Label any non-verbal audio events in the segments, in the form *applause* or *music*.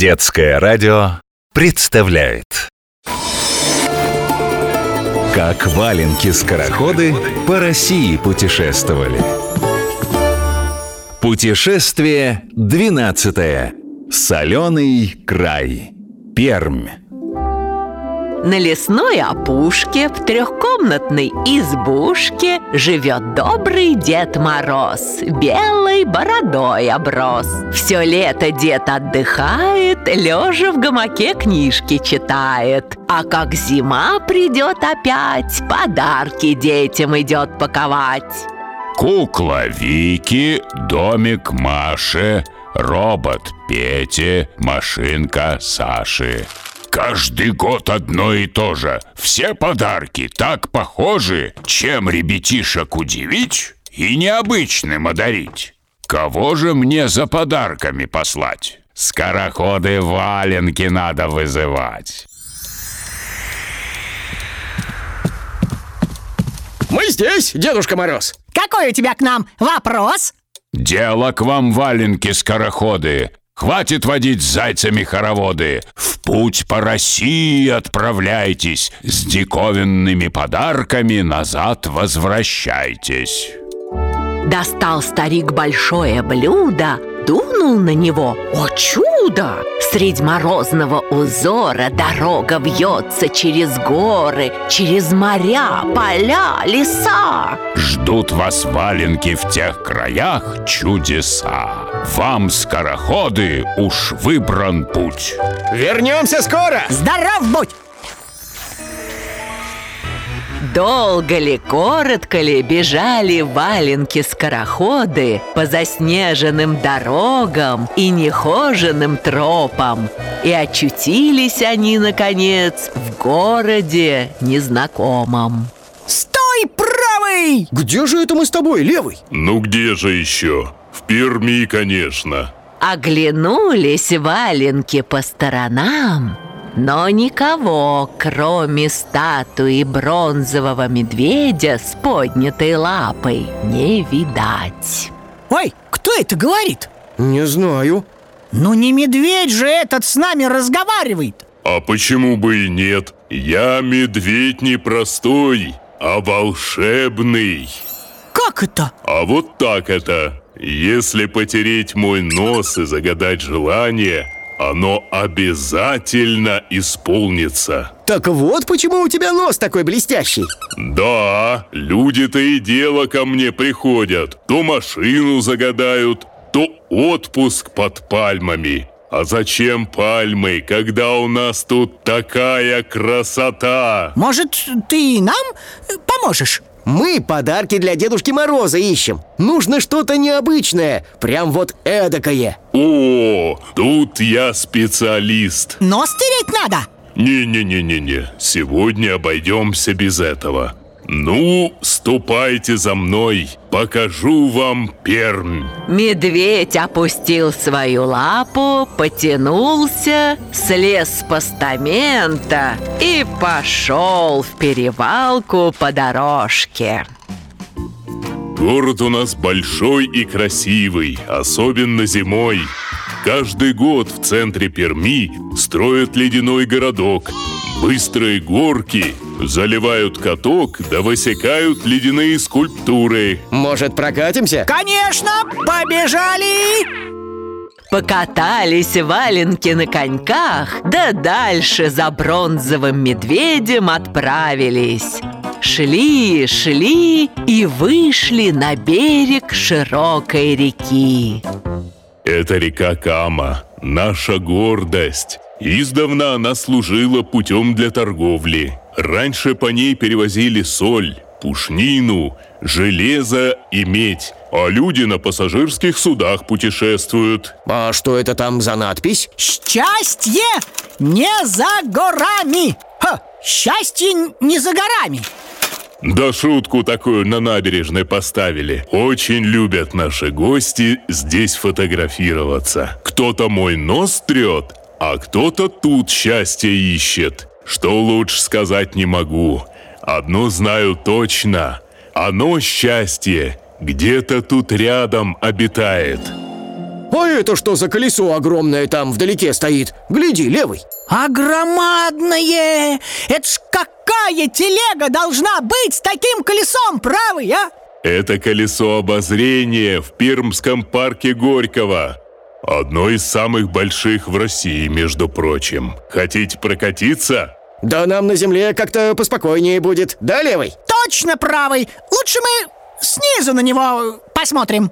Детское радио представляет. Как валенки-скороходы по России путешествовали. Путешествие 12 Соленый край. Пермь На лесной опушке в трехкомнатной избушке Живет добрый Дед Мороз Белой бородой оброс. Все лето дед отдыхает Лежа в гамаке книжки читает. А как зима придет опять Подарки детям идет паковать. Кукла Вики, домик Маши, робот Пети, машинка Саши. Каждый год одно и то же. Все подарки так похожи, чем ребятишек удивить и необычным одарить. Кого же мне за подарками послать? Скороходы валенки надо вызывать. Мы здесь, Дедушка Мороз. Какой у тебя к нам вопрос? Дело к вам, валенки-скороходы. Хватит водить зайцами хороводы. В путь по России отправляйтесь. С диковинными подарками назад возвращайтесь. Достал старик большое блюдо, дунул на него. О чудо! Средь морозного узора дорога вьется через горы, через моря, поля, леса. Ждут вас валенки в тех краях чудеса. Вам, скороходы, уж выбран путь. Вернемся скоро. Здоров будь! Долго ли, коротко ли бежали валенки-скороходы по заснеженным дорогам и нехоженным тропам, и очутились они, наконец, в городе незнакомом. Стой, правый! Где же это мы с тобой, левый? Ну где же еще? В Перми, конечно. Оглянулись валенки по сторонам, но никого, кроме статуи бронзового медведя с поднятой лапой, не видать. Ой, кто это говорит? Не знаю. Ну не медведь же этот с нами разговаривает А почему бы и нет? Я медведь не простой, а волшебный. Как это? А вот так это. Если потереть мой нос и загадать желание, оно обязательно исполнится. Так вот почему у тебя нос такой блестящий. Да, люди-то и дело ко мне приходят. То машину загадают, то отпуск под пальмами. А зачем пальмы, когда у нас тут такая красота? Может, ты и нам поможешь? Мы подарки для Дедушки Мороза ищем. Нужно что-то необычное, прям вот эдакое. О, тут я специалист. Нос тереть надо? Не-не-не-не-не, сегодня обойдемся без этого. Ну, ступайте за мной, покажу вам Пермь. Медведь опустил свою лапу, потянулся, слез с постамента и пошел в перевалку по дорожке. Город у нас большой и красивый, особенно зимой. Каждый год в центре Перми строят ледяной городок. Быстрые горки, заливают каток, да высекают ледяные скульптуры. Может, прокатимся? Конечно, побежали! Покатались валенки на коньках, да дальше за бронзовым медведем отправились. Шли, шли и вышли на берег широкой реки. Это река Кама, наша гордость. Издавна она служила путем для торговли. Раньше по ней перевозили соль, пушнину, железо и медь. А люди на пассажирских судах путешествуют. А что это там за надпись? Счастье не за горами! Ха, счастье не за горами! Да шутку такую на набережной поставили. Очень любят наши гости здесь фотографироваться. Кто-то мой нос трет, а кто-то тут счастье ищет. Что лучше сказать не могу. Одно знаю точно. Оно, счастье, где-то тут рядом обитает. А это что за колесо огромное там вдалеке стоит? Гляди, левый А громадное! Это ж какая телега должна быть с таким колесом, правый, а? Это колесо обозрения в Пермском парке Горького. Одно из самых больших в России, между прочим. Хотите прокатиться? Да нам на земле как-то поспокойнее будет Да, левый? Точно правый! Лучше мы снизу на него посмотрим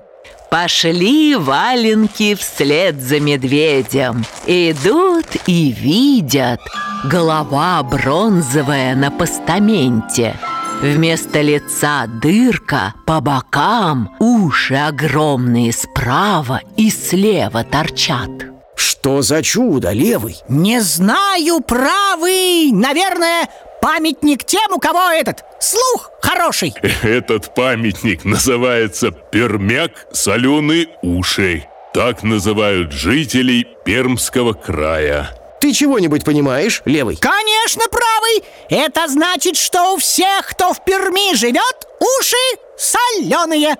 Пошли валенки вслед за медведем Идут и видят Голова бронзовая на постаменте Вместо лица дырка, по бокам уши огромные справа и слева торчат. Что за чудо, левый? Не знаю, правый Наверное, памятник тем, у кого этот слух хороший *laughs* Этот памятник называется Пермяк соленые уши. Так называют жителей Пермского края. Ты чего-нибудь понимаешь, левый? Конечно, правый Это значит, что у всех, кто в Перми живет, уши соленые.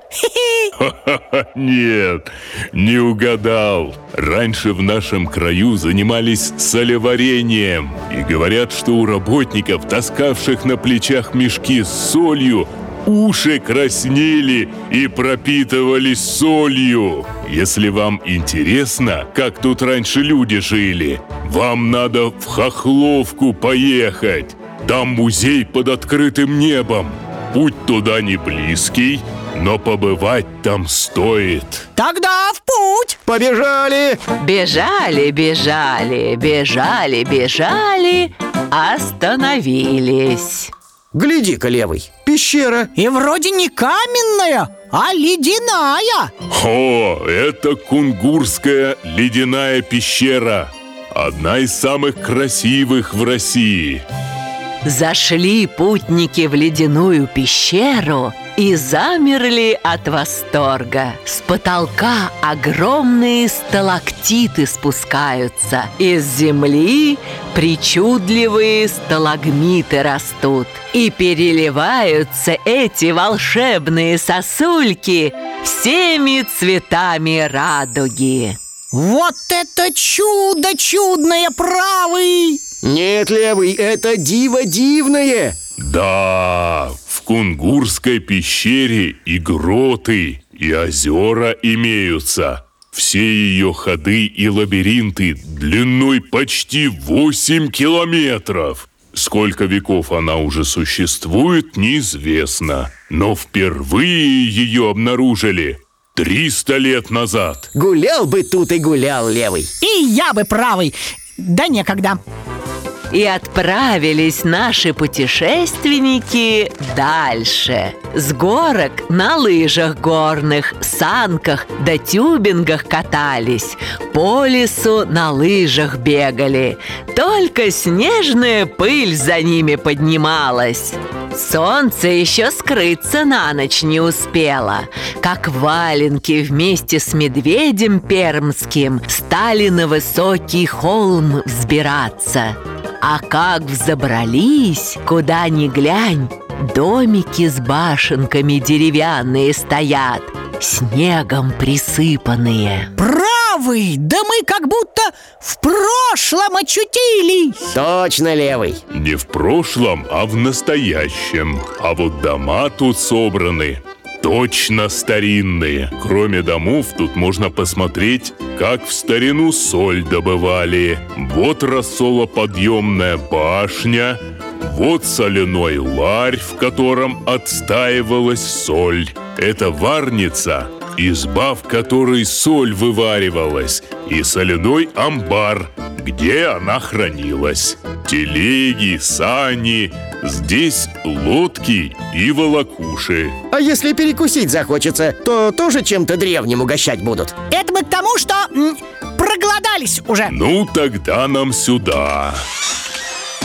Нет, не угадал. Раньше в нашем краю занимались солеварением. И говорят, что у работников, таскавших на плечах мешки с солью, уши краснели и пропитывались солью. Если вам интересно, как тут раньше люди жили, вам надо в Хохловку поехать. Там музей под открытым небом. Путь туда не близкий, но побывать там стоит. Тогда в путь Побежали! Бежали, бежали, бежали, бежали, остановились. Гляди-ка, левый, пещера И вроде не каменная, а ледяная О, это Кунгурская ледяная пещера. Одна из самых красивых в России. Зашли путники в ледяную пещеру и замерли от восторга. С потолка огромные сталактиты спускаются. Из земли причудливые сталагмиты растут. И переливаются эти волшебные сосульки всеми цветами радуги. Вот это чудо чудное, правый Нет, левый, это диво дивное Да, в Кунгурской пещере и гроты, и озера имеются. Все ее ходы и лабиринты длиной почти 8 километров. Сколько веков она уже существует, неизвестно. Но впервые ее обнаружили 300 лет назад. Гулял бы тут и гулял, левый И я бы правый Да некогда И отправились наши путешественники дальше. С горок на лыжах горных, санках да тюбингах катались. По лесу на лыжах бегали. Только снежная пыль за ними поднималась. Солнце еще скрыться на ночь не успело, как валенки вместе с медведем пермским стали на высокий холм взбираться. А как взобрались, куда ни глянь, домики с башенками деревянные стоят, снегом присыпанные. Правый, да мы как будто в прошлом очутились Точно, левый Не в прошлом, а в настоящем. А вот дома тут собраны точно старинные. Кроме домов, тут можно посмотреть, как в старину соль добывали. Вот рассолоподъемная башня, вот соляной ларь, в котором отстаивалась соль. Это варница, изба, в которой соль вываривалась, и соляной амбар, где она хранилась. Телеги, сани, здесь лодки и волокуши. А если перекусить захочется, то тоже чем-то древним угощать будут Это мы к тому, что м, проголодались уже Ну, тогда нам сюда.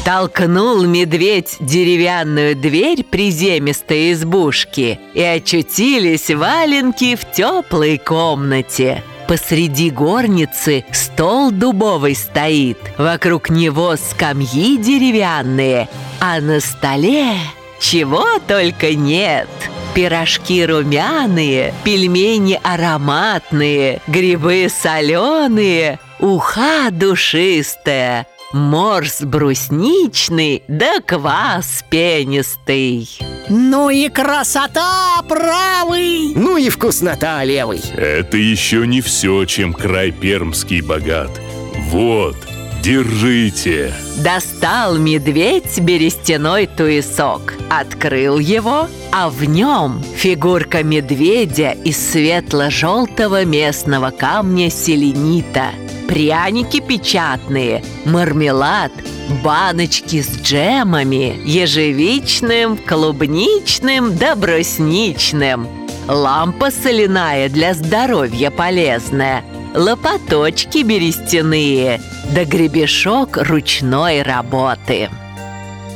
Толкнул медведь деревянную дверь приземистой избушки И очутились валенки в теплой комнате Посреди горницы стол дубовый стоит Вокруг него скамьи деревянные А на столе чего только нет Пирожки румяные, пельмени ароматные, грибы соленые, уха душистая, морс брусничный, да квас пенистый. Ну и красота, правый! Ну и вкуснота, левый Это еще не все, чем край пермский богат. Вот, держите. Достал медведь берестяной туесок, открыл его, а в нем фигурка медведя из светло-желтого местного камня селенита, пряники печатные, мармелад, баночки с джемами, ежевичным, клубничным да брусничным, лампа соляная для здоровья полезная, лопаточки берестяные, да гребешок ручной работы.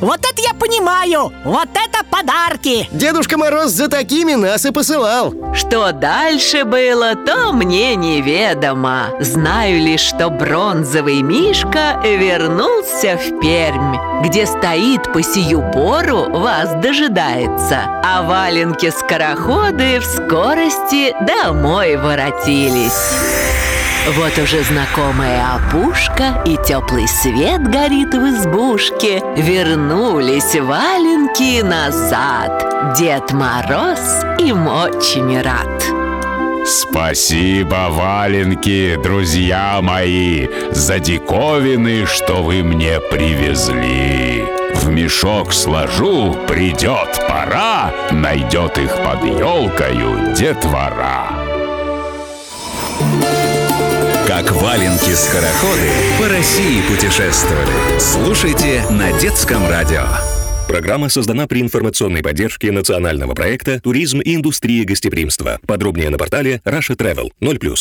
Вот это я понимаю! Вот это подарки! Дедушка Мороз за такими нас и посылал Что дальше было, то мне неведомо. Знаю лишь, что бронзовый мишка вернулся в Пермь, где стоит по сию пору вас дожидается. А валенки-скороходы в скорости домой воротились. Вот уже знакомая опушка и теплый свет горит в избушке. Вернулись валенки назад. Дед Мороз им очень рад. Спасибо, валенки, друзья мои, за диковины, что вы мне привезли. В мешок сложу, придет пора, найдет их под елкою детвора. Как валенки-скороходы по России путешествовали. Слушайте на детском радио. Программа создана при информационной поддержке национального проекта «Туризм и индустрия гостеприимства». Подробнее на портале Russia Travel 0+.